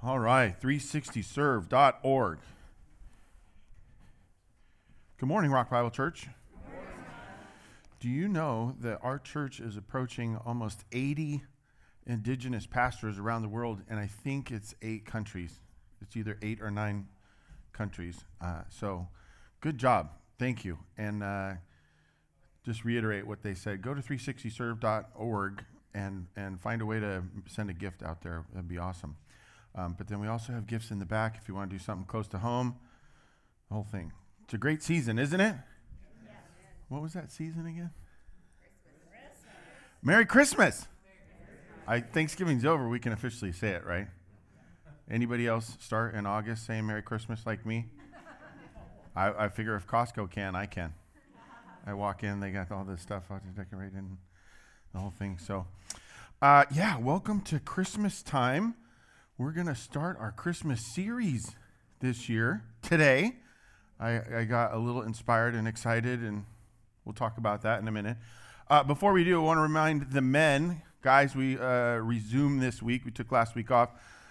All right, 360serve.org. Good morning, Rock Bible Church. Do you know that our church is approaching almost 80 indigenous pastors around the world, and I think it's eight countries. It's either eight or nine countries. Uh, so, good job. Thank you. And uh, just reiterate what they said. Go to 360serve.org and, and find a way to send a gift out there. That'd be awesome. Um, but then we also have gifts in the back if you want to do something close to home. The whole thing. It's a great season, isn't it? Yes. What was that season again? Christmas. Merry Christmas. I, Thanksgiving's over. We can officially say it, right? Anybody else start in August saying Merry Christmas like me? I, I figure if Costco can, I can. I walk in, they got all this stuff out to decorate and the whole thing. So, uh, yeah, welcome to Christmas time. We're going to start our Christmas series this year today. I, I, got a little inspired and excited, and we'll talk about that in a minute. Uh, before we do, I want to remind the men, guys, we uh, resume this week. We took last week off.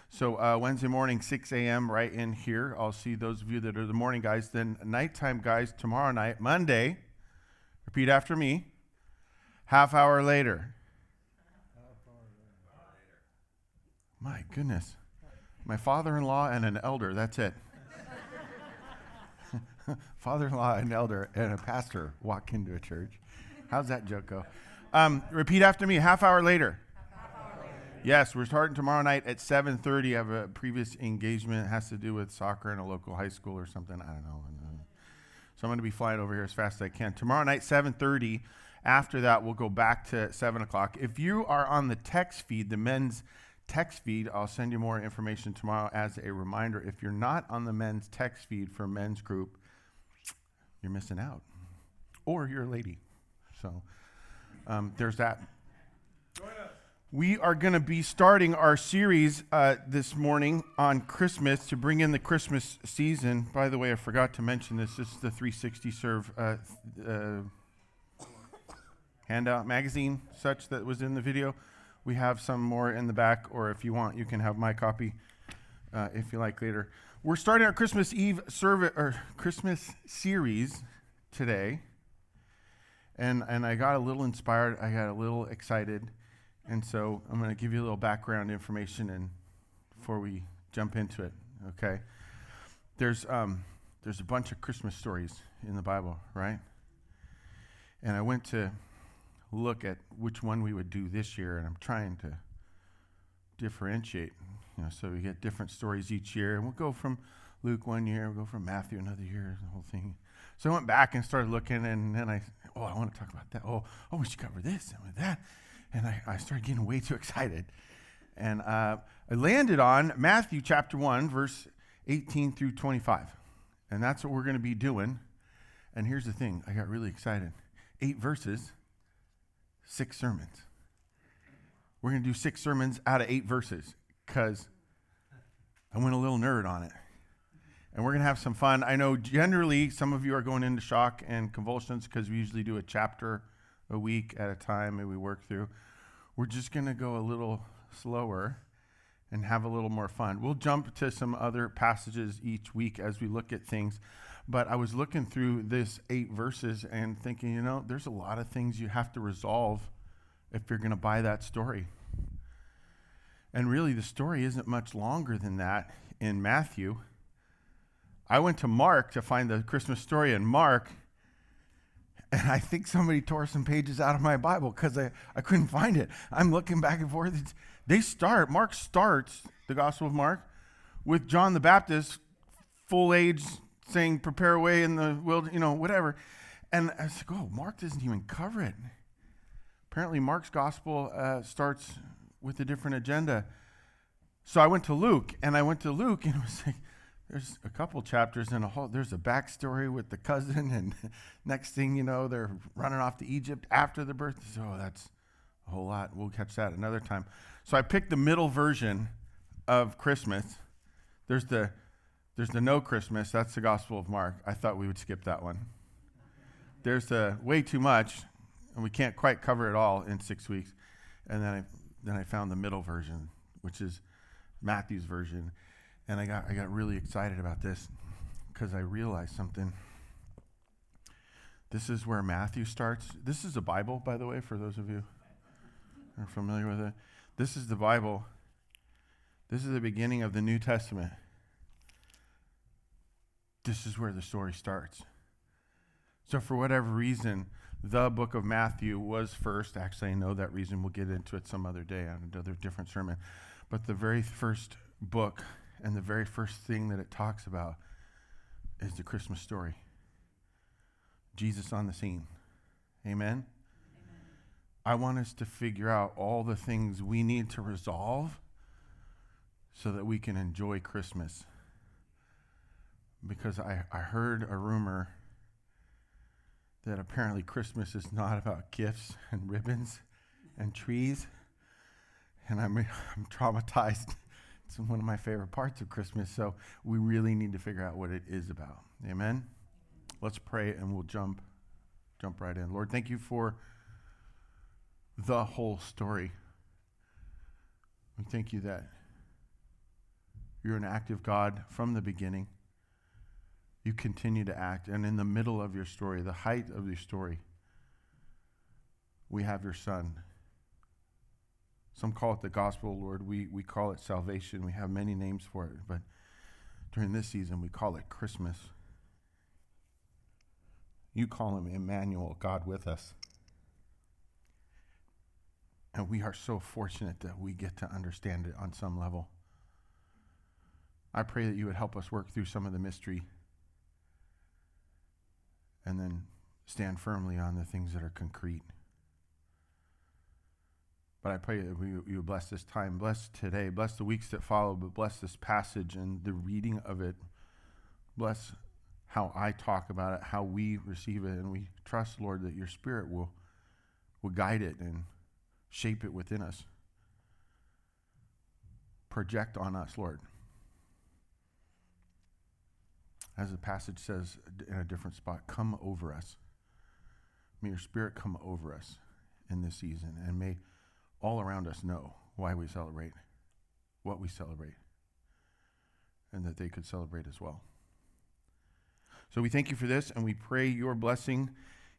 So uh, Wednesday morning, 6 a.m., right in here. I'll see those of you that are the morning guys. Then nighttime guys, tomorrow night, Monday. Repeat after me. Half hour later. My goodness. My father in law and an elder, that's it. father in law, an elder, and a pastor walk into a church. How's that joke go? Um, repeat after me. Half hour later. Yes, we're starting tomorrow night at 7:30. I have a previous engagement. It has to do with soccer in a local high school or something. I don't know. So I'm going to be flying over here as fast as I can. Tomorrow night, 7:30. After that, we'll go back to 7 o'clock. If you are on the text feed, the men's text feed, I'll send you more information tomorrow as a reminder. If you're not on the men's text feed for men's group, you're missing out. Or you're a lady. So um, there's that. We are going to be starting our series uh, this morning on Christmas to bring in the Christmas season. By the way, I forgot to mention this. This is the 360 Serve uh, uh, handout magazine, such that was in the video. We have some more in the back, or if you want, you can have my copy uh, if you like later. We're starting our Christmas Eve service or Christmas series today, and and I got a little inspired. I got a little excited and so I'm going to give you a little background information and before we jump into it, okay? There's, um, there's a bunch of Christmas stories in the Bible, right? And I went to look at which one we would do this year, and I'm trying to differentiate. You know, so we get different stories each year, and we'll go from Luke one year, we'll go from Matthew another year, the whole thing. So I went back and started looking, and then I, oh, I want to talk about that. Oh, oh, we should cover this and that and I, I started getting way too excited. And uh, I landed on Matthew chapter 1, verse 18 through 25. And that's what we're going to be doing. And here's the thing I got really excited. Eight verses, six sermons. We're going to do six sermons out of eight verses because I went a little nerd on it. And we're going to have some fun. I know generally some of you are going into shock and convulsions because we usually do a chapter a week at a time and we work through. We're just going to go a little slower and have a little more fun. We'll jump to some other passages each week as we look at things. But I was looking through this eight verses and thinking, you know, there's a lot of things you have to resolve if you're going to buy that story. And really, the story isn't much longer than that in Matthew. I went to Mark to find the Christmas story in Mark, and I think somebody tore some pages out of my Bible because I, I couldn't find it. I'm looking back and forth. They start, Mark starts the Gospel of Mark with John the Baptist, full age, saying, Prepare a way in the wilderness, you know, whatever. And I was like, Oh, Mark doesn't even cover it. Apparently, Mark's Gospel uh, starts with a different agenda. So I went to Luke, and I went to Luke, and it was like, there's a couple chapters and a whole there's a backstory with the cousin and next thing you know they're running off to egypt after the birth so oh, that's a whole lot we'll catch that another time so i picked the middle version of christmas there's the there's the no christmas that's the gospel of mark i thought we would skip that one there's the way too much and we can't quite cover it all in six weeks and then i then i found the middle version which is Matthew's version, and I got I got really excited about this because I realized something. This is where Matthew starts. This is the Bible, by the way, for those of you are familiar with it. This is the Bible. This is the beginning of the New Testament. This is where the story starts. So, for whatever reason, the book of Matthew was first. Actually, I know that reason. We'll get into it some other day on another different sermon. But the very first book and the very first thing that it talks about is the Christmas story Jesus on the scene. Amen? I want us to figure out all the things we need to resolve so that we can enjoy Christmas. Because I, I heard a rumor that apparently Christmas is not about gifts and ribbons and trees. And I'm, I'm traumatized. It's one of my favorite parts of Christmas. So we really need to figure out what it is about. Amen? Let's pray and we'll jump jump right in. Lord, thank you for the whole story. We thank you that you're an active God from the beginning you continue to act. And in the middle of your story, the height of your story, we have your son. Some call it the gospel, Lord. We, we call it salvation. We have many names for it. But during this season, we call it Christmas. You call him Emmanuel, God with us. And we are so fortunate that we get to understand it on some level. I pray that you would help us work through some of the mystery and then stand firmly on the things that are concrete. But I pray that we, you bless this time, bless today, bless the weeks that follow, but bless this passage and the reading of it. Bless how I talk about it, how we receive it, and we trust, Lord, that your Spirit will, will guide it and shape it within us. Project on us, Lord. As the passage says in a different spot, come over us. May your spirit come over us in this season, and may all around us know why we celebrate, what we celebrate, and that they could celebrate as well. So we thank you for this, and we pray your blessing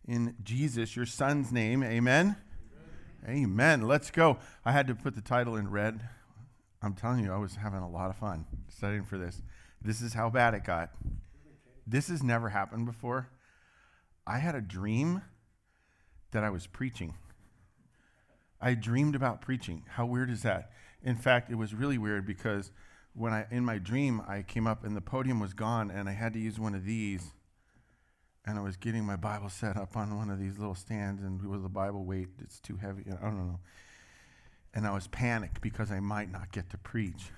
in Jesus, your son's name. Amen. Amen. Amen. Let's go. I had to put the title in red. I'm telling you, I was having a lot of fun studying for this. This is how bad it got. This has never happened before. I had a dream that I was preaching. I dreamed about preaching. How weird is that? In fact, it was really weird because when I in my dream I came up and the podium was gone and I had to use one of these and I was getting my Bible set up on one of these little stands and with the Bible weight it's too heavy. I don't know. And I was panicked because I might not get to preach.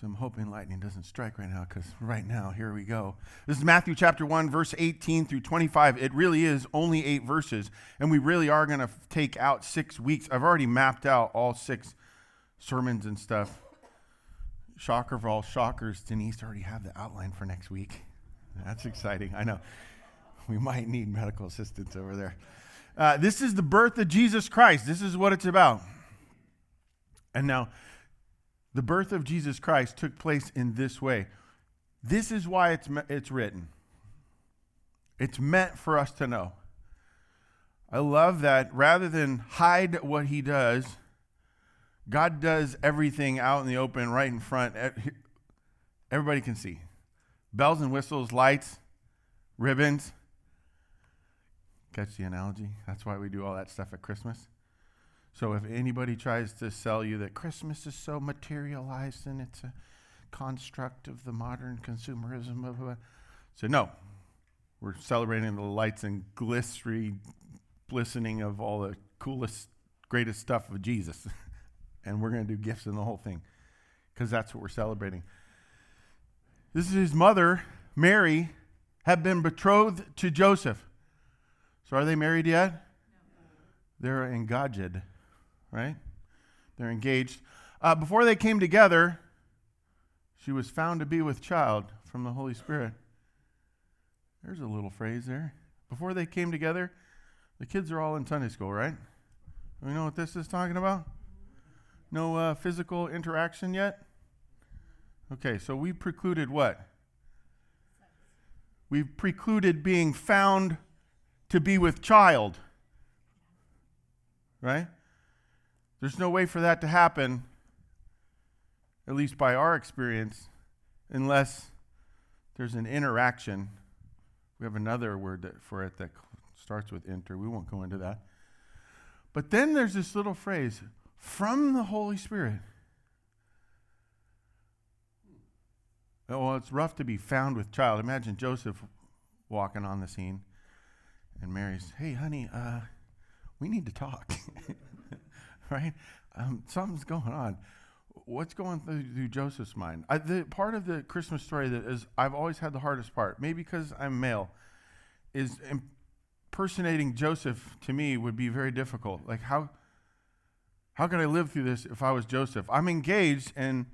So I'm hoping lightning doesn't strike right now because right now, here we go. This is Matthew chapter 1, verse 18 through 25. It really is only eight verses, and we really are going to take out six weeks. I've already mapped out all six sermons and stuff. Shocker of all shockers, Denise already have the outline for next week. That's exciting. I know. We might need medical assistance over there. Uh, this is the birth of Jesus Christ. This is what it's about. And now, the birth of Jesus Christ took place in this way. This is why it's, it's written. It's meant for us to know. I love that rather than hide what he does, God does everything out in the open, right in front. Everybody can see. Bells and whistles, lights, ribbons. Catch the analogy? That's why we do all that stuff at Christmas. So if anybody tries to sell you that Christmas is so materialized and it's a construct of the modern consumerism of a, so no, we're celebrating the lights and glistery, glistening of all the coolest, greatest stuff of Jesus, and we're going to do gifts and the whole thing, because that's what we're celebrating. This is his mother, Mary, had been betrothed to Joseph. So are they married yet? No. They're engaged right? They're engaged. Uh, before they came together, she was found to be with child from the Holy Spirit. There's a little phrase there. Before they came together, the kids are all in Sunday school, right? We know what this is talking about? No uh, physical interaction yet? Okay, so we precluded what? We've precluded being found to be with child. Right? There's no way for that to happen, at least by our experience, unless there's an interaction. We have another word that, for it that starts with inter. We won't go into that. But then there's this little phrase from the Holy Spirit. Well, it's rough to be found with child. Imagine Joseph walking on the scene, and Mary's, "Hey, honey, uh, we need to talk." right? Um, something's going on. What's going through, through Joseph's mind? I, the part of the Christmas story that is I've always had the hardest part, maybe because I'm male, is impersonating Joseph to me would be very difficult. Like how how could I live through this if I was Joseph? I'm engaged and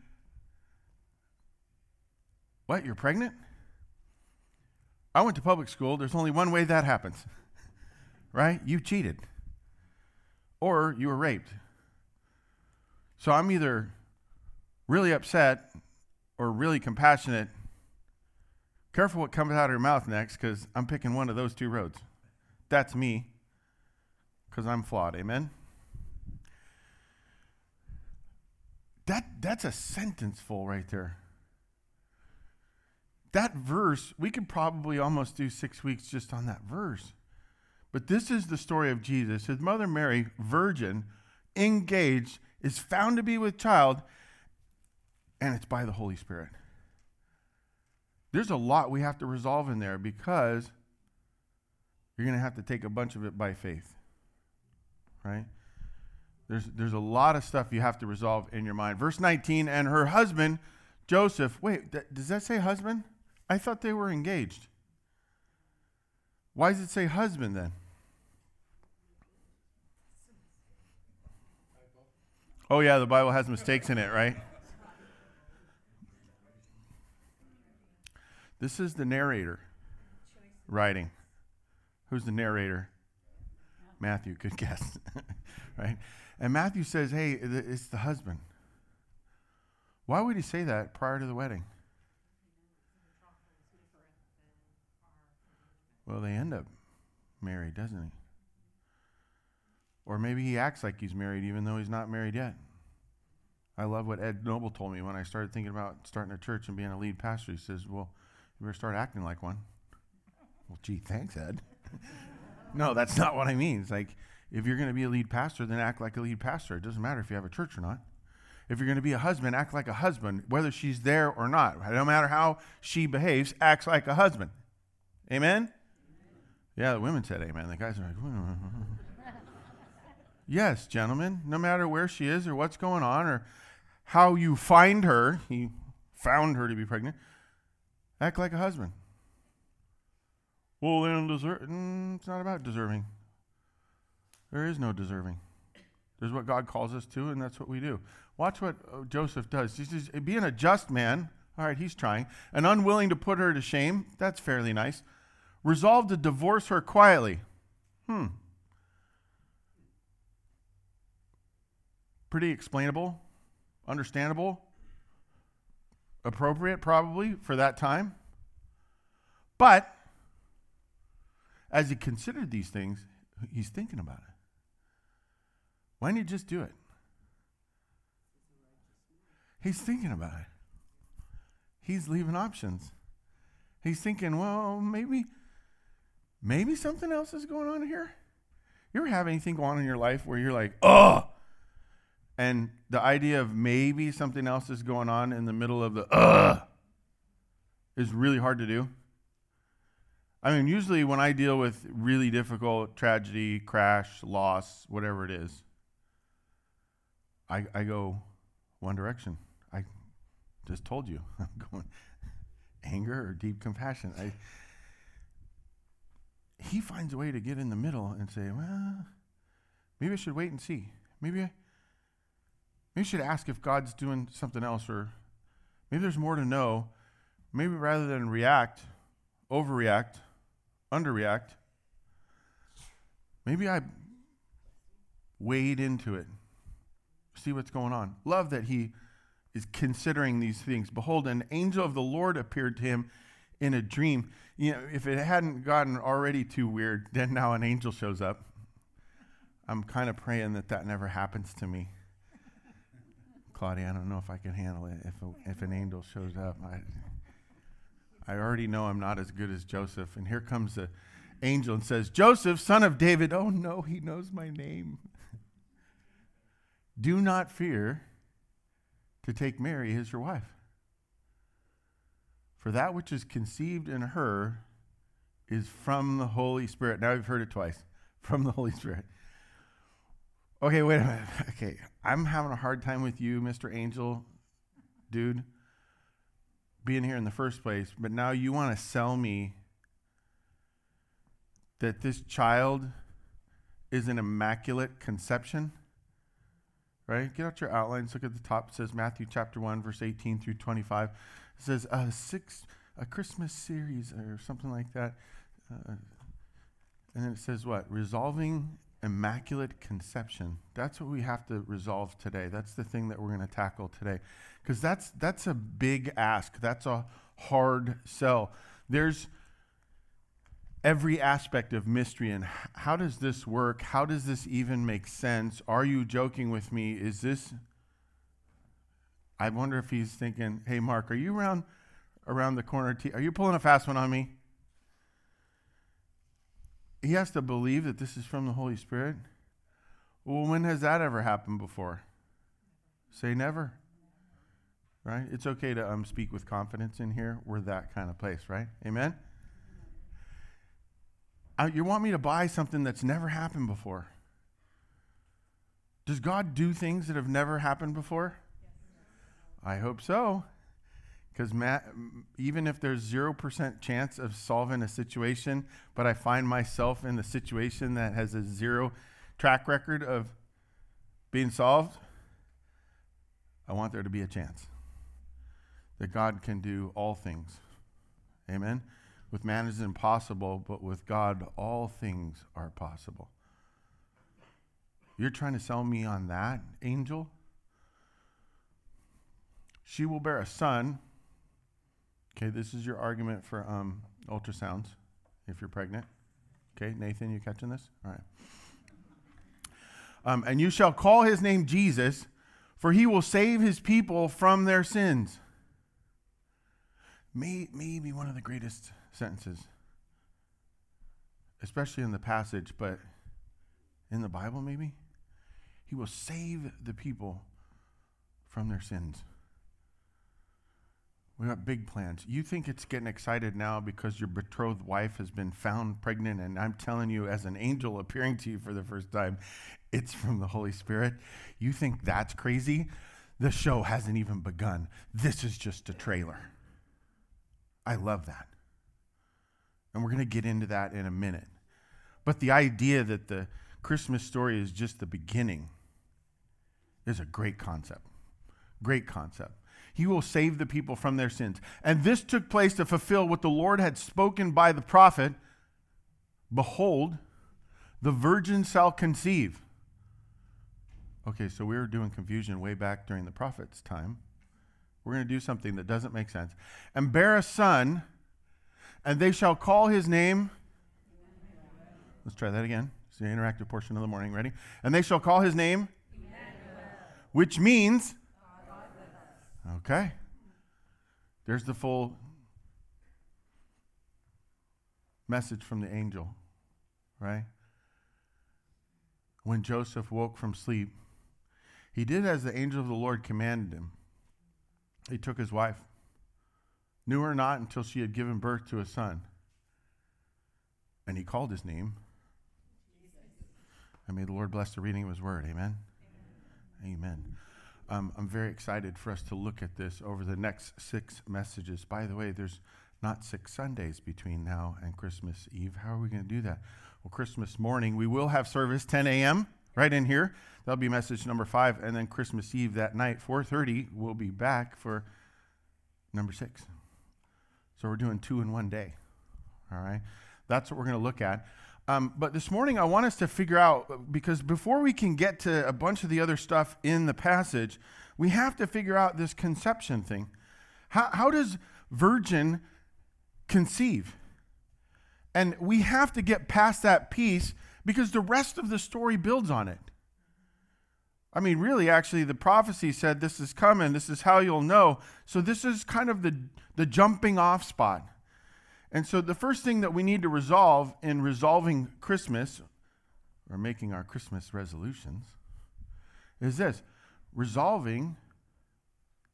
what, you're pregnant? I went to public school. There's only one way that happens, right? You cheated or you were raped. So I'm either really upset or really compassionate. Careful what comes out of your mouth next because I'm picking one of those two roads. That's me because I'm flawed. Amen? That, that's a sentence full right there that verse, we could probably almost do six weeks just on that verse. But this is the story of Jesus. His mother Mary, virgin, engaged, is found to be with child, and it's by the Holy Spirit. There's a lot we have to resolve in there because you're going to have to take a bunch of it by faith. Right? There's, there's a lot of stuff you have to resolve in your mind. Verse 19, and her husband, Joseph. Wait, th- does that say husband? I thought they were engaged. Why does it say husband then? Oh, yeah, the Bible has mistakes in it, right? This is the narrator writing. Who's the narrator? Matthew, good guess. right? And Matthew says, hey, it's the husband. Why would he say that prior to the wedding? Well, they end up married, doesn't he? Or maybe he acts like he's married even though he's not married yet. I love what Ed Noble told me when I started thinking about starting a church and being a lead pastor. He says, Well, you better start acting like one. Well, gee, thanks, Ed. no, that's not what I mean. It's like, if you're going to be a lead pastor, then act like a lead pastor. It doesn't matter if you have a church or not. If you're going to be a husband, act like a husband, whether she's there or not. No matter how she behaves, acts like a husband. Amen? Yeah, the women said amen. The guys are like, yes, gentlemen, no matter where she is or what's going on or how you find her, he found her to be pregnant, act like a husband. Well, then deserve. Mm, it's not about deserving. There is no deserving. There's what God calls us to, and that's what we do. Watch what uh, Joseph does. He's being a just man. All right, he's trying. And unwilling to put her to shame. That's fairly nice resolved to divorce her quietly. Hmm. Pretty explainable, understandable, appropriate probably for that time. But as he considered these things, he's thinking about it. Why didn't he just do it? He's thinking about it. He's leaving options. He's thinking, well, maybe maybe something else is going on here. You ever have anything go on in your life where you're like, oh, and the idea of maybe something else is going on in the middle of the uh is really hard to do. I mean, usually when I deal with really difficult tragedy, crash, loss, whatever it is, I, I go one direction. I just told you I'm going anger or deep compassion. I, he finds a way to get in the middle and say, well, maybe I should wait and see. Maybe I, maybe I should ask if God's doing something else or maybe there's more to know. Maybe rather than react, overreact, underreact, maybe I wade into it See what's going on. Love that he is considering these things. Behold, an angel of the Lord appeared to him in a dream. You know, if it hadn't gotten already too weird, then now an angel shows up. I'm kind of praying that that never happens to me. Claudia, I don't know if I can handle it if, a, if an angel shows up. I, I already know I'm not as good as Joseph. And here comes the angel and says, Joseph, son of David. Oh no, he knows my name. Do not fear to take Mary as your wife. For that which is conceived in her is from the Holy Spirit. Now you've heard it twice from the Holy Spirit. Okay, wait a minute. Okay, I'm having a hard time with you, Mr. Angel, dude, being here in the first place, but now you want to sell me that this child is an immaculate conception? Right? Get out your outlines. Look at the top. It says Matthew chapter 1, verse 18 through 25. It says a six, a Christmas series or something like that. Uh, and then it says what? Resolving immaculate conception. That's what we have to resolve today. That's the thing that we're going to tackle today. Because that's, that's a big ask. That's a hard sell. There's every aspect of mystery and how does this work? How does this even make sense? Are you joking with me? Is this I wonder if he's thinking, "Hey Mark, are you around around the corner? T- are you pulling a fast one on me?" He has to believe that this is from the Holy Spirit. Well, when has that ever happened before? Say never. Right? It's okay to um, speak with confidence in here. We're that kind of place, right? Amen? Uh, you want me to buy something that's never happened before? Does God do things that have never happened before? I hope so. Because even if there's 0% chance of solving a situation, but I find myself in the situation that has a zero track record of being solved, I want there to be a chance that God can do all things. Amen. With man is impossible, but with God all things are possible. You're trying to sell me on that, angel? She will bear a son. Okay, this is your argument for um, ultrasounds if you're pregnant. Okay, Nathan, you catching this? All right. Um, and you shall call his name Jesus, for he will save his people from their sins. May, maybe one of the greatest sentences, especially in the passage, but in the Bible, maybe. He will save the people from their sins. We got big plans. You think it's getting excited now because your betrothed wife has been found pregnant, and I'm telling you, as an angel appearing to you for the first time, it's from the Holy Spirit. You think that's crazy? The show hasn't even begun. This is just a trailer. I love that. And we're going to get into that in a minute. But the idea that the Christmas story is just the beginning is a great concept. Great concept. He will save the people from their sins. And this took place to fulfill what the Lord had spoken by the prophet Behold, the virgin shall conceive. Okay, so we were doing confusion way back during the prophet's time. We're going to do something that doesn't make sense. And bear a son and they shall call his name. Let's try that again. It's the interactive portion of the morning. Ready? And they shall call his name, which means, okay. There's the full message from the angel, right? When Joseph woke from sleep, he did as the angel of the Lord commanded him. He took his wife knew her not until she had given birth to a son. And he called his name. And may the Lord bless the reading of his word. Amen. Amen. Amen. Um, I'm very excited for us to look at this over the next six messages. By the way, there's not six Sundays between now and Christmas Eve. How are we going to do that? Well, Christmas morning, we will have service 10 a.m. right in here. That'll be message number five. And then Christmas Eve that night, 4.30, we'll be back for number six. So we're doing two in one day. All right? That's what we're going to look at. Um, but this morning, I want us to figure out because before we can get to a bunch of the other stuff in the passage, we have to figure out this conception thing. How, how does virgin conceive? And we have to get past that piece because the rest of the story builds on it. I mean, really, actually, the prophecy said this is coming, this is how you'll know. So, this is kind of the, the jumping off spot. And so, the first thing that we need to resolve in resolving Christmas, or making our Christmas resolutions, is this resolving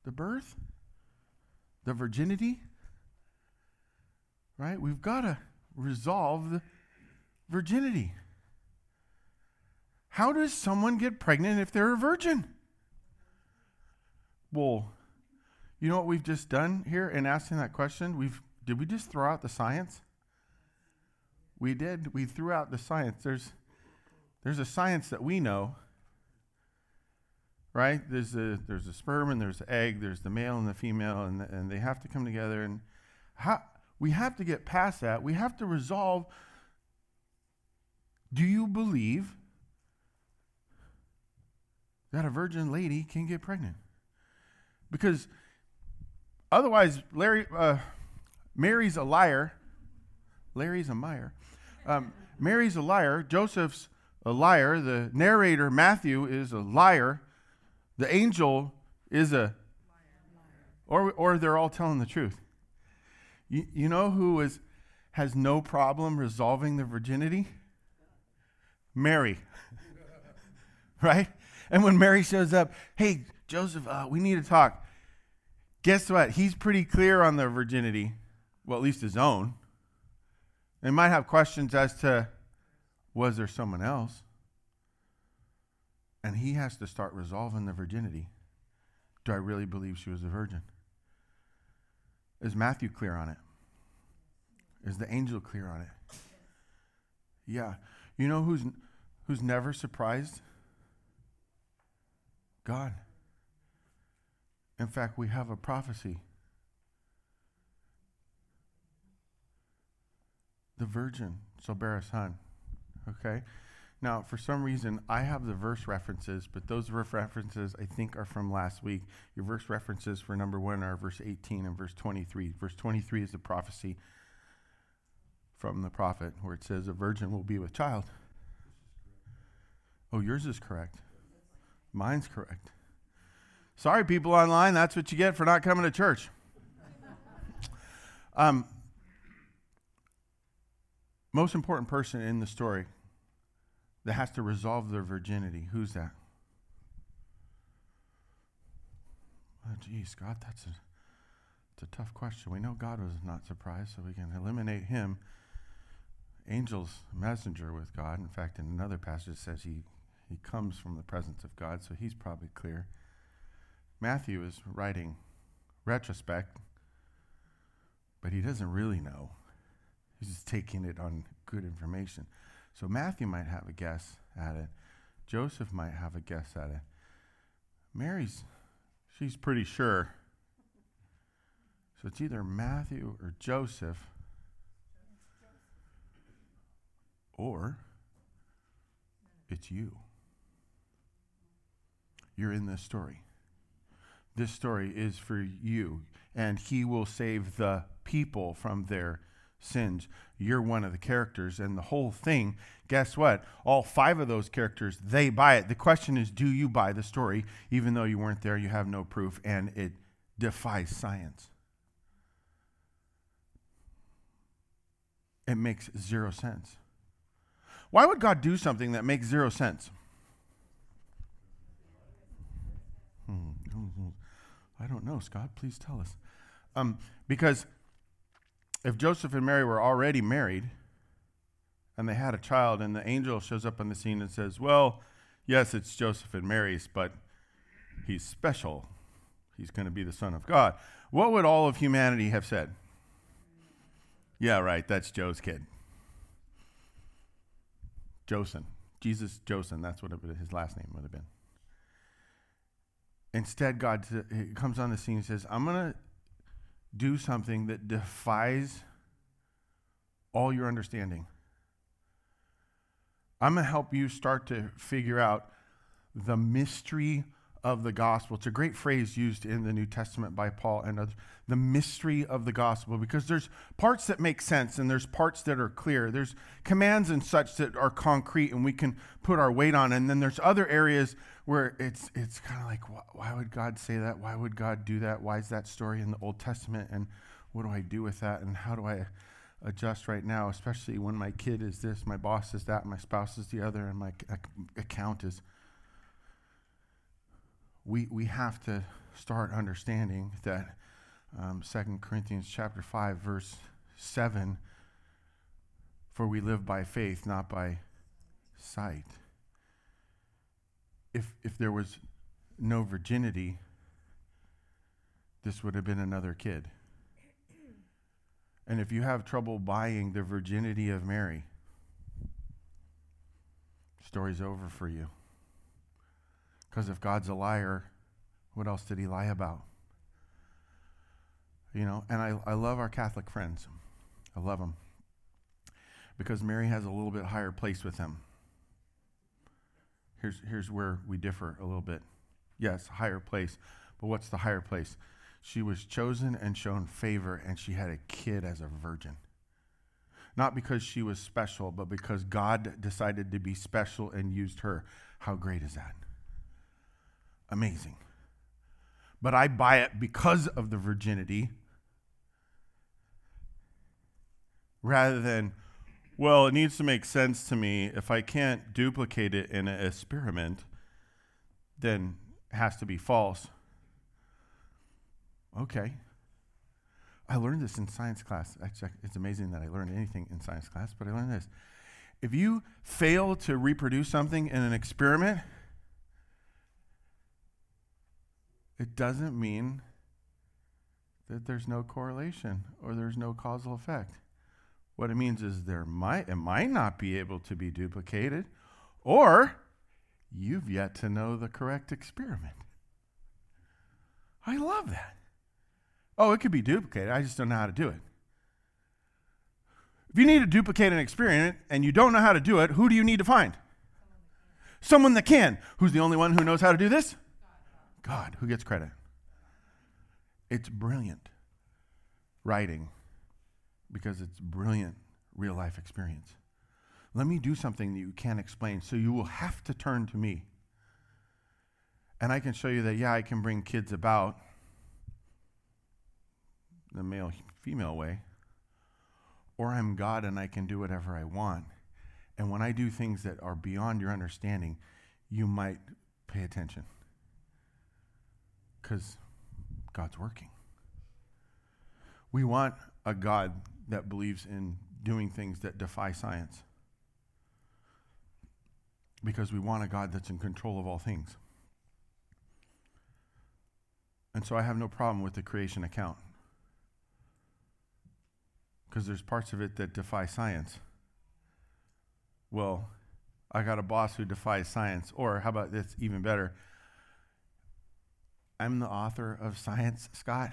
the birth, the virginity, right? We've got to resolve the virginity. How does someone get pregnant if they're a virgin? Well, you know what we've just done here in asking that question? We've did we just throw out the science? We did. We threw out the science. There's, there's a science that we know, right? There's a, there's a sperm and there's an egg, there's the male and the female, and, and they have to come together. And how, we have to get past that. We have to resolve do you believe that a virgin lady can get pregnant? Because otherwise, Larry. Uh, Mary's a liar. Larry's a Meyer. Um, Mary's a liar. Joseph's a liar. The narrator, Matthew, is a liar. The angel is a. Liar. Or, or they're all telling the truth. You, you know who is, has no problem resolving the virginity? Mary. right? And when Mary shows up, hey, Joseph, uh, we need to talk. Guess what? He's pretty clear on the virginity well, at least his own. They might have questions as to was there someone else? And he has to start resolving the virginity. Do I really believe she was a virgin? Is Matthew clear on it? Is the angel clear on it? Yeah. You know who's who's never surprised? God. In fact, we have a prophecy the virgin shall bear a son. Okay? Now, for some reason, I have the verse references, but those verse references I think are from last week. Your verse references for number one are verse 18 and verse 23. Verse 23 is the prophecy from the prophet where it says, A virgin will be with child. Oh, yours is correct. Mine's correct. Sorry, people online, that's what you get for not coming to church. Um, most important person in the story that has to resolve their virginity. Who's that? Oh, geez, God, that's a, that's a tough question. We know God was not surprised, so we can eliminate him. Angel's messenger with God. In fact, in another passage, it says he, he comes from the presence of God, so he's probably clear. Matthew is writing retrospect, but he doesn't really know. He's just taking it on good information. So Matthew might have a guess at it. Joseph might have a guess at it. Mary's, she's pretty sure. So it's either Matthew or Joseph, or it's you. You're in this story. This story is for you, and he will save the people from their sins. You're one of the characters, and the whole thing, guess what? All five of those characters, they buy it. The question is, do you buy the story? Even though you weren't there, you have no proof, and it defies science. It makes zero sense. Why would God do something that makes zero sense? Hmm. I don't know, Scott. Please tell us. Um, because if Joseph and Mary were already married and they had a child, and the angel shows up on the scene and says, Well, yes, it's Joseph and Mary's, but he's special. He's going to be the Son of God. What would all of humanity have said? Yeah, right, that's Joe's kid. Josen. Jesus Josen, that's what his last name would have been. Instead, God uh, comes on the scene and says, I'm going to do something that defies all your understanding. I'm going to help you start to figure out the mystery of the gospel. It's a great phrase used in the New Testament by Paul and others. The mystery of the gospel, because there's parts that make sense and there's parts that are clear. There's commands and such that are concrete and we can put our weight on. And then there's other areas where it's it's kind of like, why would God say that? Why would God do that? Why is that story in the Old Testament? And what do I do with that? And how do I adjust right now, especially when my kid is this, my boss is that, my spouse is the other, and my account is we, we have to start understanding that um, 2 Corinthians chapter 5, verse 7, for we live by faith, not by sight. If, if there was no virginity, this would have been another kid. And if you have trouble buying the virginity of Mary, story's over for you. Because if God's a liar, what else did he lie about? You know, and I, I love our Catholic friends. I love them. Because Mary has a little bit higher place with them. Here's, here's where we differ a little bit. Yes, higher place. But what's the higher place? She was chosen and shown favor, and she had a kid as a virgin. Not because she was special, but because God decided to be special and used her. How great is that? Amazing. But I buy it because of the virginity rather than, well, it needs to make sense to me. If I can't duplicate it in an experiment, then it has to be false. Okay. I learned this in science class. Actually, it's amazing that I learned anything in science class, but I learned this. If you fail to reproduce something in an experiment, it doesn't mean that there's no correlation or there's no causal effect. What it means is there might it might not be able to be duplicated, or you've yet to know the correct experiment. I love that. Oh, it could be duplicated. I just don't know how to do it. If you need to duplicate an experiment and you don't know how to do it, who do you need to find? Someone that can. Who's the only one who knows how to do this? God, who gets credit? It's brilliant writing because it's brilliant real life experience. Let me do something that you can't explain, so you will have to turn to me. And I can show you that, yeah, I can bring kids about the male female way, or I'm God and I can do whatever I want. And when I do things that are beyond your understanding, you might pay attention because God's working. We want a God that believes in doing things that defy science because we want a God that's in control of all things. And so I have no problem with the creation account because there's parts of it that defy science. Well, I got a boss who defies science. Or how about this, even better? I'm the author of Science, Scott.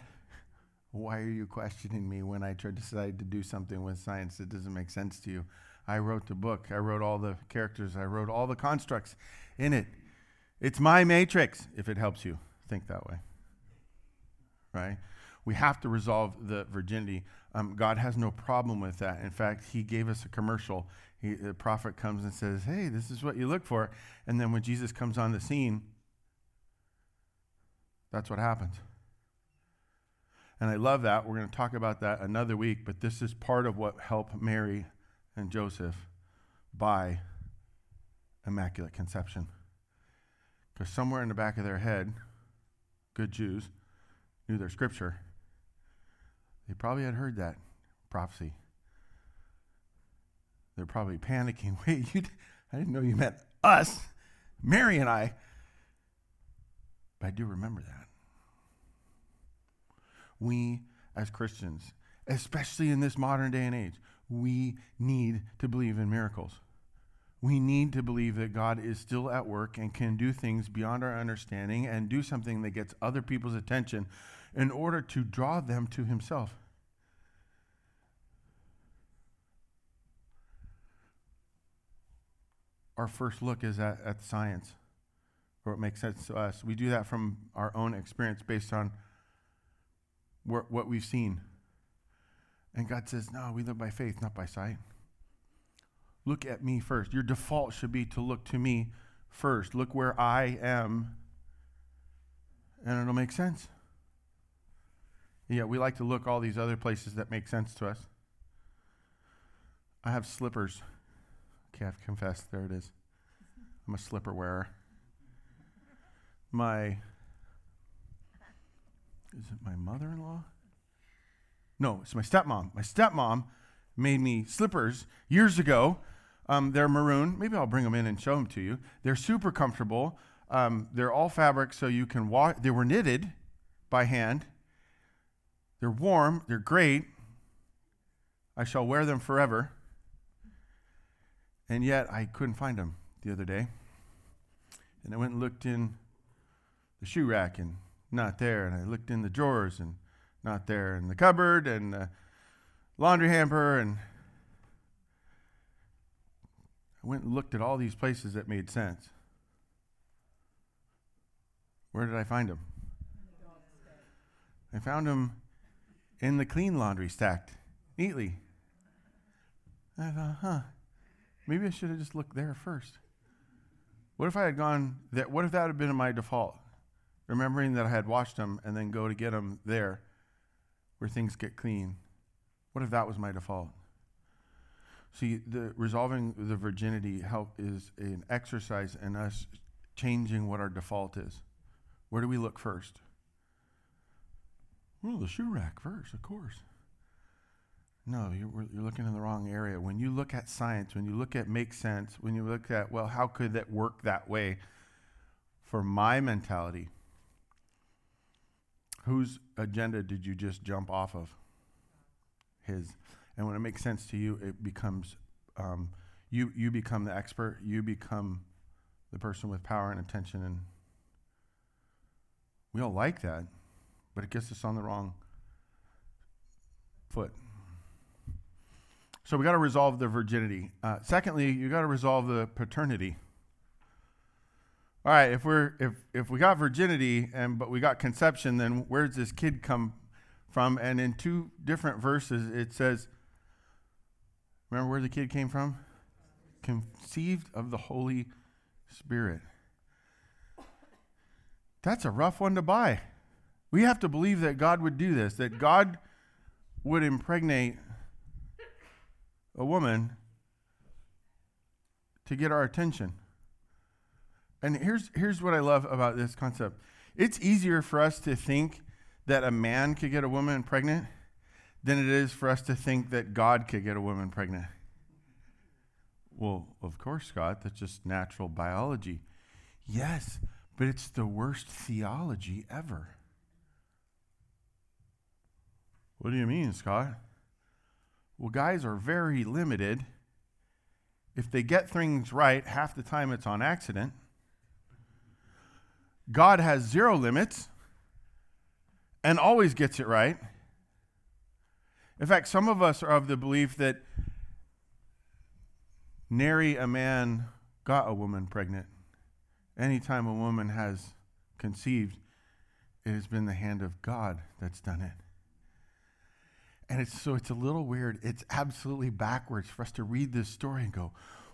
Why are you questioning me when I decide to do something with science that doesn't make sense to you? I wrote the book. I wrote all the characters. I wrote all the constructs in it. It's my matrix, if it helps you think that way. Right? We have to resolve the virginity. Um, God has no problem with that. In fact, He gave us a commercial. He, the prophet comes and says, Hey, this is what you look for. And then when Jesus comes on the scene, that's what happens. And I love that. We're going to talk about that another week, but this is part of what helped Mary and Joseph buy Immaculate Conception. Because somewhere in the back of their head, good Jews knew their scripture. They probably had heard that prophecy. They're probably panicking. Wait, you, I didn't know you meant us, Mary and I. But I do remember that. We, as Christians, especially in this modern day and age, we need to believe in miracles. We need to believe that God is still at work and can do things beyond our understanding and do something that gets other people's attention in order to draw them to Himself. our first look is at, at science, or it makes sense to us. We do that from our own experience based on wh- what we've seen. And God says, No, we live by faith, not by sight. Look at me first. Your default should be to look to me first. Look where I am, and it'll make sense. Yeah, we like to look all these other places that make sense to us. I have slippers. Okay, I've confessed. There it is. I'm a slipper wearer. My is it my mother-in-law? No, it's my stepmom. My stepmom made me slippers years ago. Um, they're maroon. Maybe I'll bring them in and show them to you. They're super comfortable. Um, they're all fabric, so you can walk. They were knitted by hand. They're warm. They're great. I shall wear them forever. And yet I couldn't find them the other day. And I went and looked in the shoe rack and not there. And I looked in the drawers and not there. And the cupboard and the laundry hamper. And I went and looked at all these places that made sense. Where did I find them? I found them in the clean laundry stacked neatly. I thought, huh, maybe I should have just looked there first. What if I had gone that? What if that had been my default? Remembering that I had washed them and then go to get them there where things get clean. What if that was my default? See, the resolving the virginity help is an exercise in us changing what our default is. Where do we look first? Well, the shoe rack first, of course. No, you're, you're looking in the wrong area. When you look at science, when you look at make sense, when you look at, well, how could that work that way for my mentality? Whose agenda did you just jump off of? His. And when it makes sense to you, it becomes, um, you, you become the expert, you become the person with power and attention. And we all like that but it gets us on the wrong foot. So we got to resolve the virginity. Uh, secondly, you got to resolve the paternity. All right, if we're if if we got virginity and but we got conception, then where does this kid come from? And in two different verses, it says, remember where the kid came from? Conceived of the Holy Spirit. That's a rough one to buy. We have to believe that God would do this, that God would impregnate a woman to get our attention. And here's, here's what I love about this concept it's easier for us to think that a man could get a woman pregnant than it is for us to think that God could get a woman pregnant. Well, of course, Scott, that's just natural biology. Yes, but it's the worst theology ever. What do you mean, Scott? Well, guys are very limited. If they get things right, half the time it's on accident. God has zero limits and always gets it right. In fact, some of us are of the belief that nary a man got a woman pregnant. Anytime a woman has conceived, it has been the hand of God that's done it. And it's so it's a little weird. It's absolutely backwards for us to read this story and go,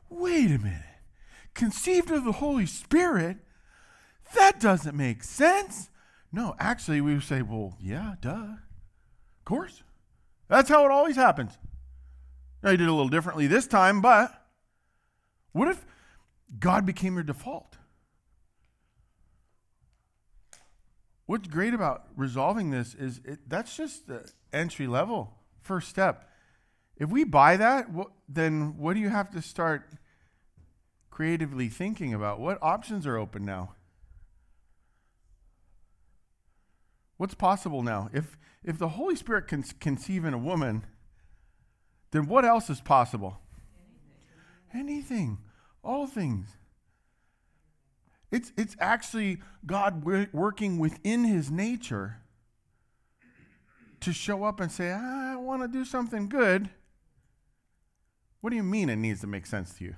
wait a minute. Conceived of the Holy Spirit? That doesn't make sense. No, actually, we say, well, yeah, duh. Of course. That's how it always happens. Now, you did a little differently this time, but what if God became your default? What's great about resolving this is it, that's just the entry level, first step. If we buy that, then what do you have to start creatively thinking about? What options are open now? What's possible now? If, if the Holy Spirit can conceive in a woman, then what else is possible? Anything. All things. It's, it's actually God working within his nature to show up and say, I want to do something good. What do you mean it needs to make sense to you?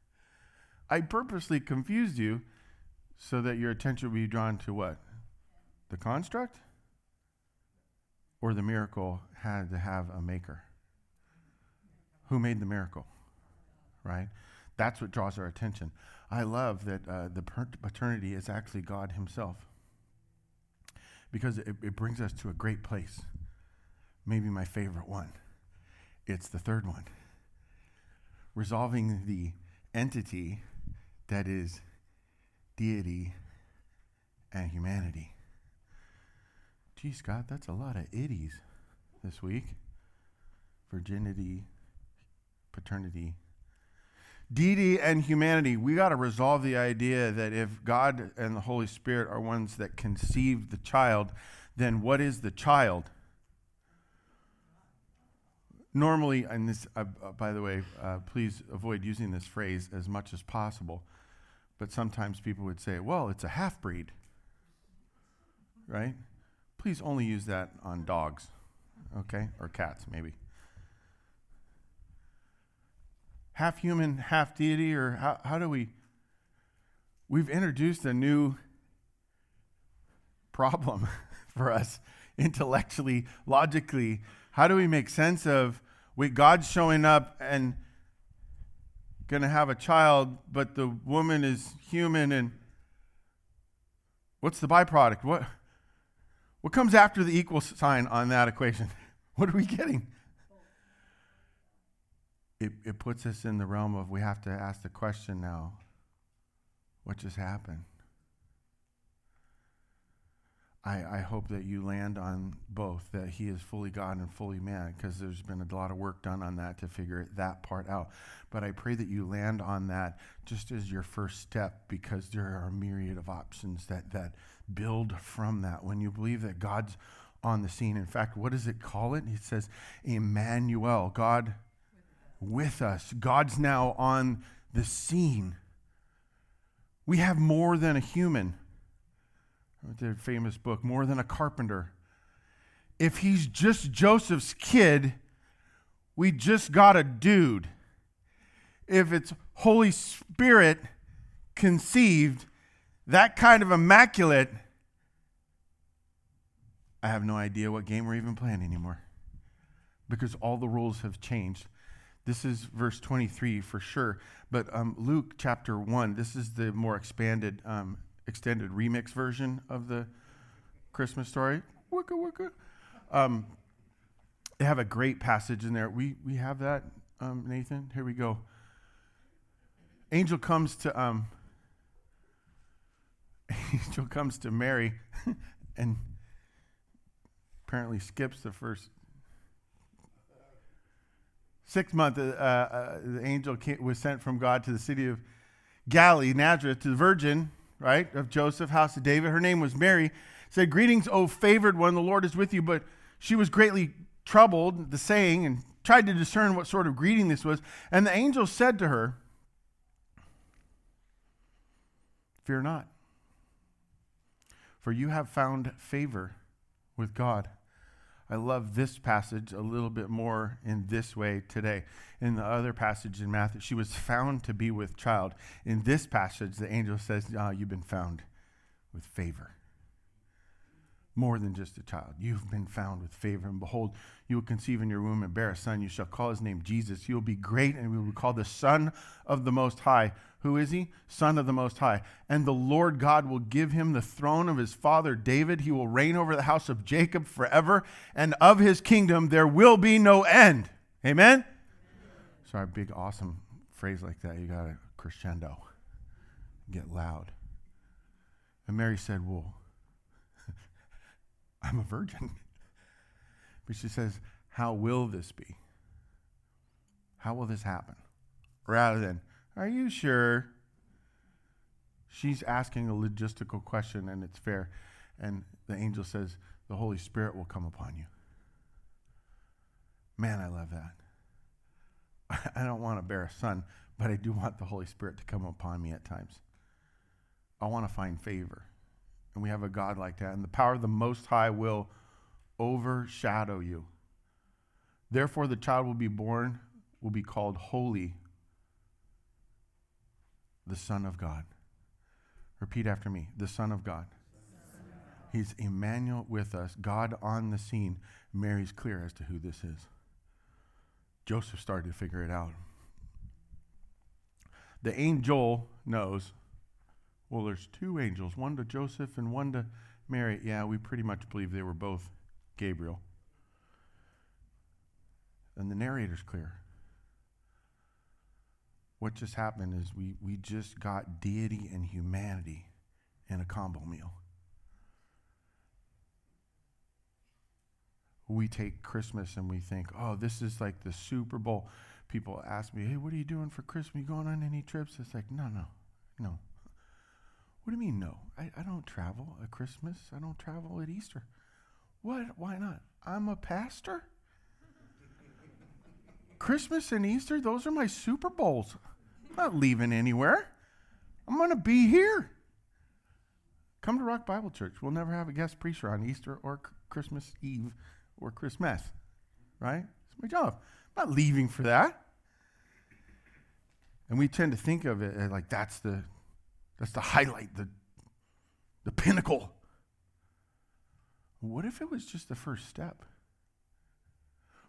I purposely confused you so that your attention would be drawn to what? The construct? Or the miracle had to have a maker? Who made the miracle? Right? That's what draws our attention. I love that uh, the paternity is actually God Himself because it, it brings us to a great place. Maybe my favorite one. It's the third one resolving the entity that is deity and humanity. Gee, Scott, that's a lot of itties this week virginity, paternity, deity, and humanity. We got to resolve the idea that if God and the Holy Spirit are ones that conceived the child, then what is the child? Normally, and this, uh, uh, by the way, uh, please avoid using this phrase as much as possible. But sometimes people would say, well, it's a half breed, right? Please only use that on dogs, okay? Or cats, maybe. Half human, half deity, or how, how do we? We've introduced a new problem for us intellectually, logically. How do we make sense of wait, God's showing up and going to have a child, but the woman is human and what's the byproduct? What what comes after the equal sign on that equation? What are we getting? It, it puts us in the realm of we have to ask the question now what just happened? I, I hope that you land on both, that he is fully God and fully man, because there's been a lot of work done on that to figure that part out. But I pray that you land on that just as your first step, because there are a myriad of options that, that build from that. When you believe that God's on the scene, in fact, what does it call it? It says, Emmanuel, God with us. God's now on the scene. We have more than a human their famous book, More Than a Carpenter. If he's just Joseph's kid, we just got a dude. If it's Holy Spirit conceived, that kind of immaculate, I have no idea what game we're even playing anymore because all the rules have changed. This is verse 23 for sure. But um, Luke chapter 1, this is the more expanded um, extended remix version of the Christmas story. Wicca, wicca. Um, they have a great passage in there. We, we have that, um, Nathan. Here we go. Angel comes to um, angel comes to Mary, and apparently skips the first six month. Uh, uh, the angel came, was sent from God to the city of Galilee, Nazareth, to the virgin right, of Joseph, house of David. Her name was Mary. Said, Greetings, O favored one, the Lord is with you. But she was greatly troubled, the saying, and tried to discern what sort of greeting this was. And the angel said to her, Fear not, for you have found favor with God. I love this passage a little bit more in this way today. In the other passage in Matthew, she was found to be with child. In this passage, the angel says, oh, You've been found with favor. More than just a child. You've been found with favor. And behold, you will conceive in your womb and bear a son. You shall call his name Jesus. He will be great and we will be called the Son of the Most High. Who is he? Son of the Most High. And the Lord God will give him the throne of his father David. He will reign over the house of Jacob forever, and of his kingdom there will be no end. Amen? Sorry, big, awesome phrase like that. You got a crescendo, get loud. And Mary said, Well, I'm a virgin. But she says, How will this be? How will this happen? Rather than, are you sure? She's asking a logistical question, and it's fair. And the angel says, The Holy Spirit will come upon you. Man, I love that. I don't want to bear a son, but I do want the Holy Spirit to come upon me at times. I want to find favor. And we have a God like that. And the power of the Most High will overshadow you. Therefore, the child will be born, will be called holy the Son of God. Repeat after me the Son of God. He's Emmanuel with us, God on the scene. Mary's clear as to who this is. Joseph started to figure it out. The angel knows. Well, there's two angels, one to Joseph and one to Mary. Yeah, we pretty much believe they were both Gabriel. And the narrator's clear. What just happened is we, we just got deity and humanity in a combo meal. We take Christmas and we think, oh, this is like the Super Bowl. People ask me, hey, what are you doing for Christmas? Are You going on any trips? It's like, no, no, no. What do you mean, no? I, I don't travel at Christmas. I don't travel at Easter. What? Why not? I'm a pastor. Christmas and Easter, those are my Super Bowls. I'm not leaving anywhere. I'm going to be here. Come to Rock Bible Church. We'll never have a guest preacher on Easter or C- Christmas Eve or Christmas, right? It's my job. I'm not leaving for that. And we tend to think of it eh, like that's the that's the highlight, the the pinnacle. What if it was just the first step?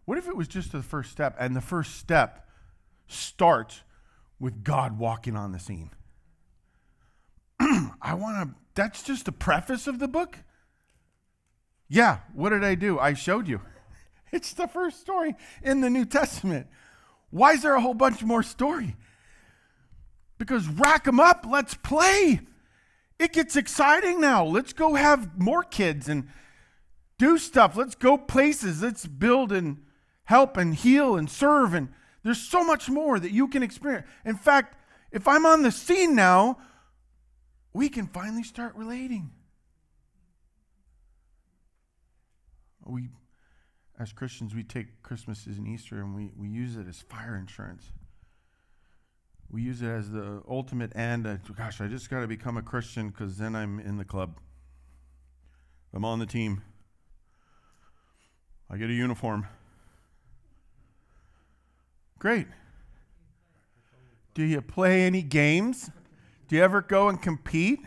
What if it was just the first step and the first step starts with God walking on the scene? I want to, that's just the preface of the book. Yeah, what did I do? I showed you. It's the first story in the New Testament. Why is there a whole bunch more story? Because rack them up, let's play. It gets exciting now. Let's go have more kids and do stuff. Let's go places. Let's build and help and heal and serve. And there's so much more that you can experience. In fact, if I'm on the scene now, we can finally start relating. We, as Christians, we take Christmases and Easter and we, we use it as fire insurance. We use it as the ultimate end. gosh, I just got to become a Christian because then I'm in the club. I'm on the team. I get a uniform. Great. Do you play any games? Do you ever go and compete?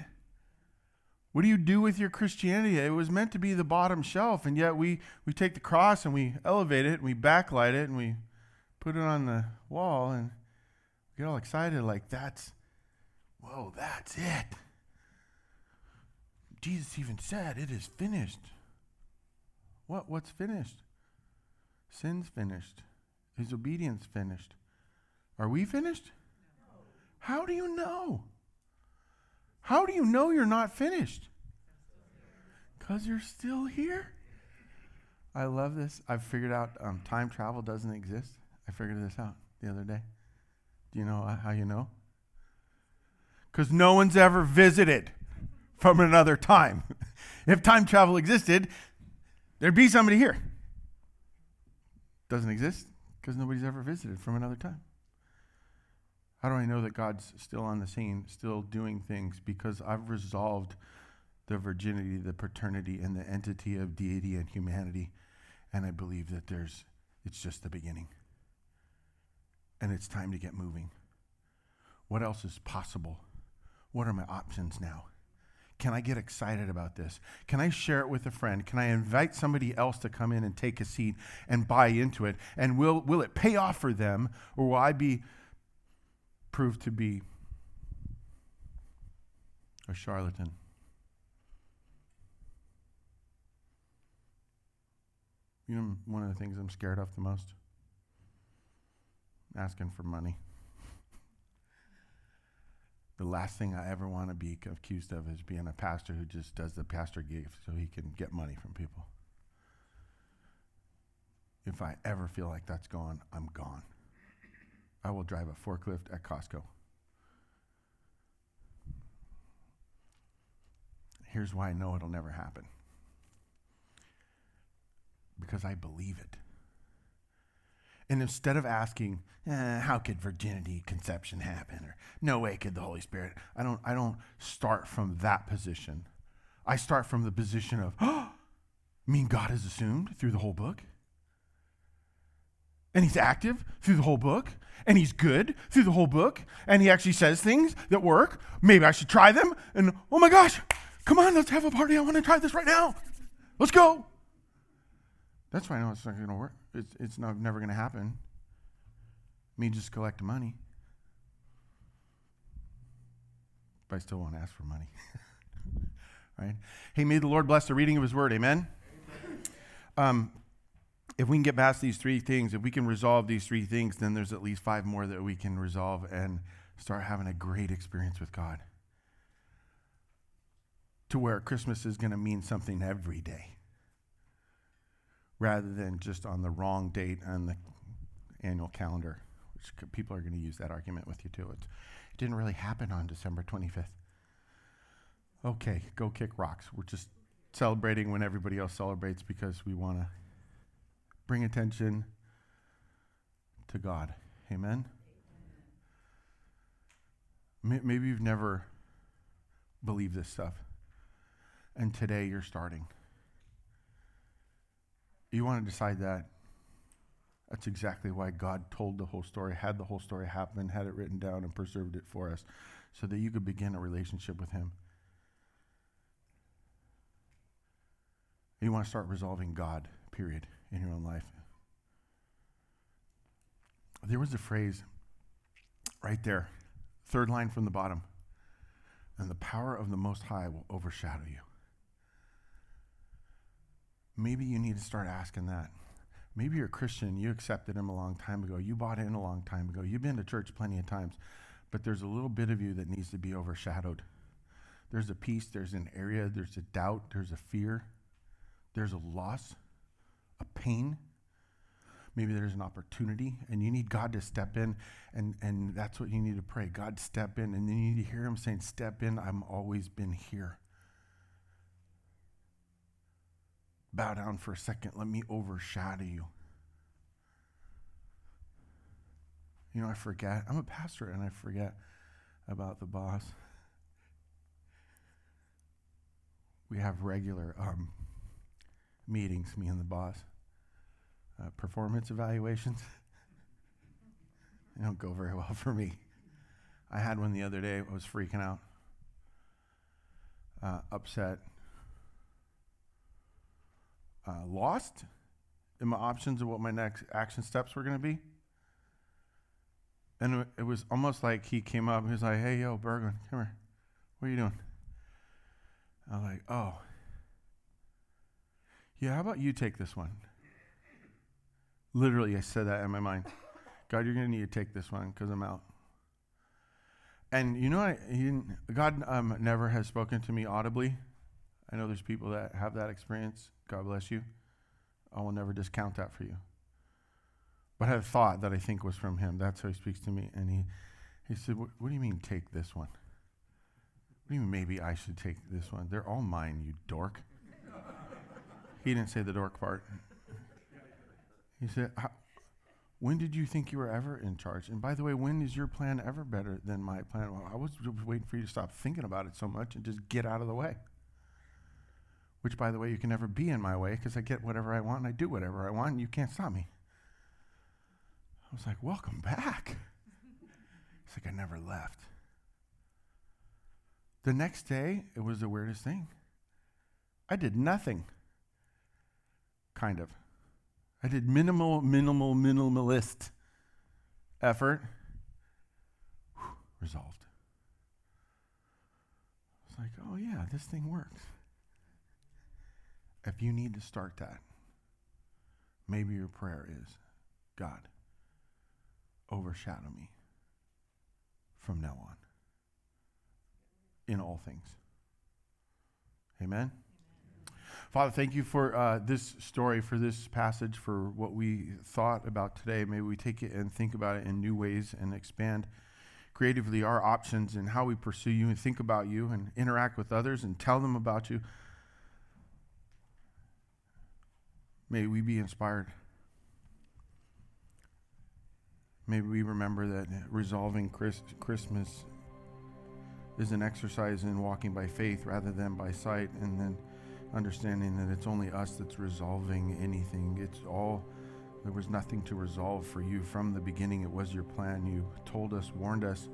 What do you do with your Christianity? It was meant to be the bottom shelf, and yet we, we take the cross and we elevate it and we backlight it and we put it on the wall and get all excited like that's, whoa, that's it. Jesus even said, it is finished. What? What's finished? Sin's finished. His obedience finished. Are we finished? How do you know? How do you know you're not finished? Because you're still here. I love this. I've figured out um, time travel doesn't exist. I figured this out the other day. Do you know how you know? Because no one's ever visited from another time. if time travel existed, there'd be somebody here. Doesn't exist because nobody's ever visited from another time. How do I know that God's still on the scene, still doing things? Because I've resolved the virginity, the paternity, and the entity of deity and humanity. And I believe that there's, it's just the beginning. And it's time to get moving. What else is possible? What are my options now? Can I get excited about this? Can I share it with a friend? Can I invite somebody else to come in and take a seat and buy into it? And will, will it pay off for them, or will I be proved to be a charlatan. You know, one of the things I'm scared of the most? Asking for money. the last thing I ever want to be accused of is being a pastor who just does the pastor gift so he can get money from people. If I ever feel like that's gone, I'm gone. I will drive a forklift at Costco. Here's why I know it'll never happen because I believe it. And instead of asking, eh, how could virginity conception happen? Or no way could the Holy Spirit, I don't, I don't start from that position. I start from the position of, oh, mean God is assumed through the whole book? And he's active through the whole book. And he's good through the whole book. And he actually says things that work. Maybe I should try them. And oh my gosh, come on, let's have a party. I want to try this right now. Let's go. That's why I know it's not going to work. It's, it's not, never going to happen. Me just collect money. But I still want to ask for money. right? Hey, may the Lord bless the reading of his word. Amen. Um, if we can get past these three things, if we can resolve these three things, then there's at least five more that we can resolve and start having a great experience with God. To where Christmas is going to mean something every day rather than just on the wrong date on the annual calendar, which people are going to use that argument with you too. It's, it didn't really happen on December 25th. Okay, go kick rocks. We're just celebrating when everybody else celebrates because we want to bring attention to God. Amen? Maybe you've never believed this stuff, and today you're starting. You want to decide that. That's exactly why God told the whole story, had the whole story happen, had it written down, and preserved it for us so that you could begin a relationship with Him. You want to start resolving God, period, in your own life. There was a phrase right there, third line from the bottom. And the power of the Most High will overshadow you. Maybe you need to start asking that. Maybe you're a Christian, you accepted him a long time ago, you bought in a long time ago, you've been to church plenty of times, but there's a little bit of you that needs to be overshadowed. There's a peace, there's an area, there's a doubt, there's a fear, there's a loss, a pain. Maybe there's an opportunity, and you need God to step in, and, and that's what you need to pray. God, step in, and then you need to hear Him saying, Step in, I've always been here. Bow down for a second. Let me overshadow you. You know, I forget. I'm a pastor and I forget about the boss. We have regular um, meetings, me and the boss. Uh, performance evaluations. they don't go very well for me. I had one the other day. I was freaking out, uh, upset uh, lost in my options of what my next action steps were going to be. And it was almost like he came up and he was like, hey, yo, Bergman, come here. What are you doing? I was like, oh. Yeah, how about you take this one? Literally, I said that in my mind. God, you're going to need to take this one because I'm out. And you know, I, God um, never has spoken to me audibly. I know there's people that have that experience. God bless you. I will never discount that for you. But I had a thought that I think was from him. That's how he speaks to me. And he, he said, what, do you mean take this one? What do you mean maybe I should take this one? They're all mine, you dork. he didn't say the dork part. He said, when did you think you were ever in charge? And by the way, when is your plan ever better than my plan? Well, I was waiting for you to stop thinking about it so much and just get out of the way which, by the way, you can never be in my way because I get whatever I want and I do whatever I want and you can't stop me. I was like, Welcome back. It's like I never left. The next day, it was the weirdest thing. I did nothing. Kind of. I did minimal, minimal, minimalist effort. Whew, resolved. It's like, oh yeah, this thing works. If you need to start that, maybe your prayer is God, overshadow me from now on in all things. Amen. Father, thank you for uh, this story, for this passage, for what we thought about today. May we take it and think about it in new ways and expand creatively our options and how we pursue you and think about you and interact with others and tell them about you. May we be inspired. May we remember that resolving Chris, Christmas is an exercise in walking by faith rather than by sight, and then understanding that it's only us that's resolving anything. It's all There was nothing to resolve for you from the beginning. It was your plan. You told us, warned us,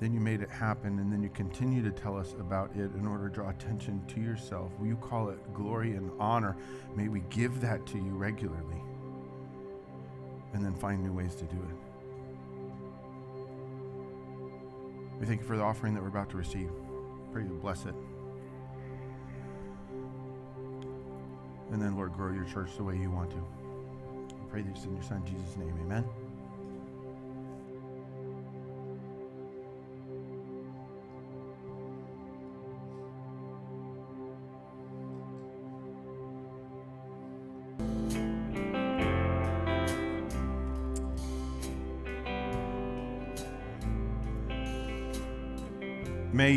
then you made it happen, and then you continue to tell us about it in order to draw attention to yourself. Will you call it glory and honor? May we give that to you regularly and then find new ways to do it. We thank you for the offering that we're about to receive. Pray you bless it. And then, Lord, grow your church the way you want to. I pray this in your Son, Jesus' name. Amen.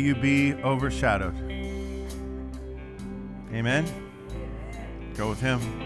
You be overshadowed. Amen. Go with him.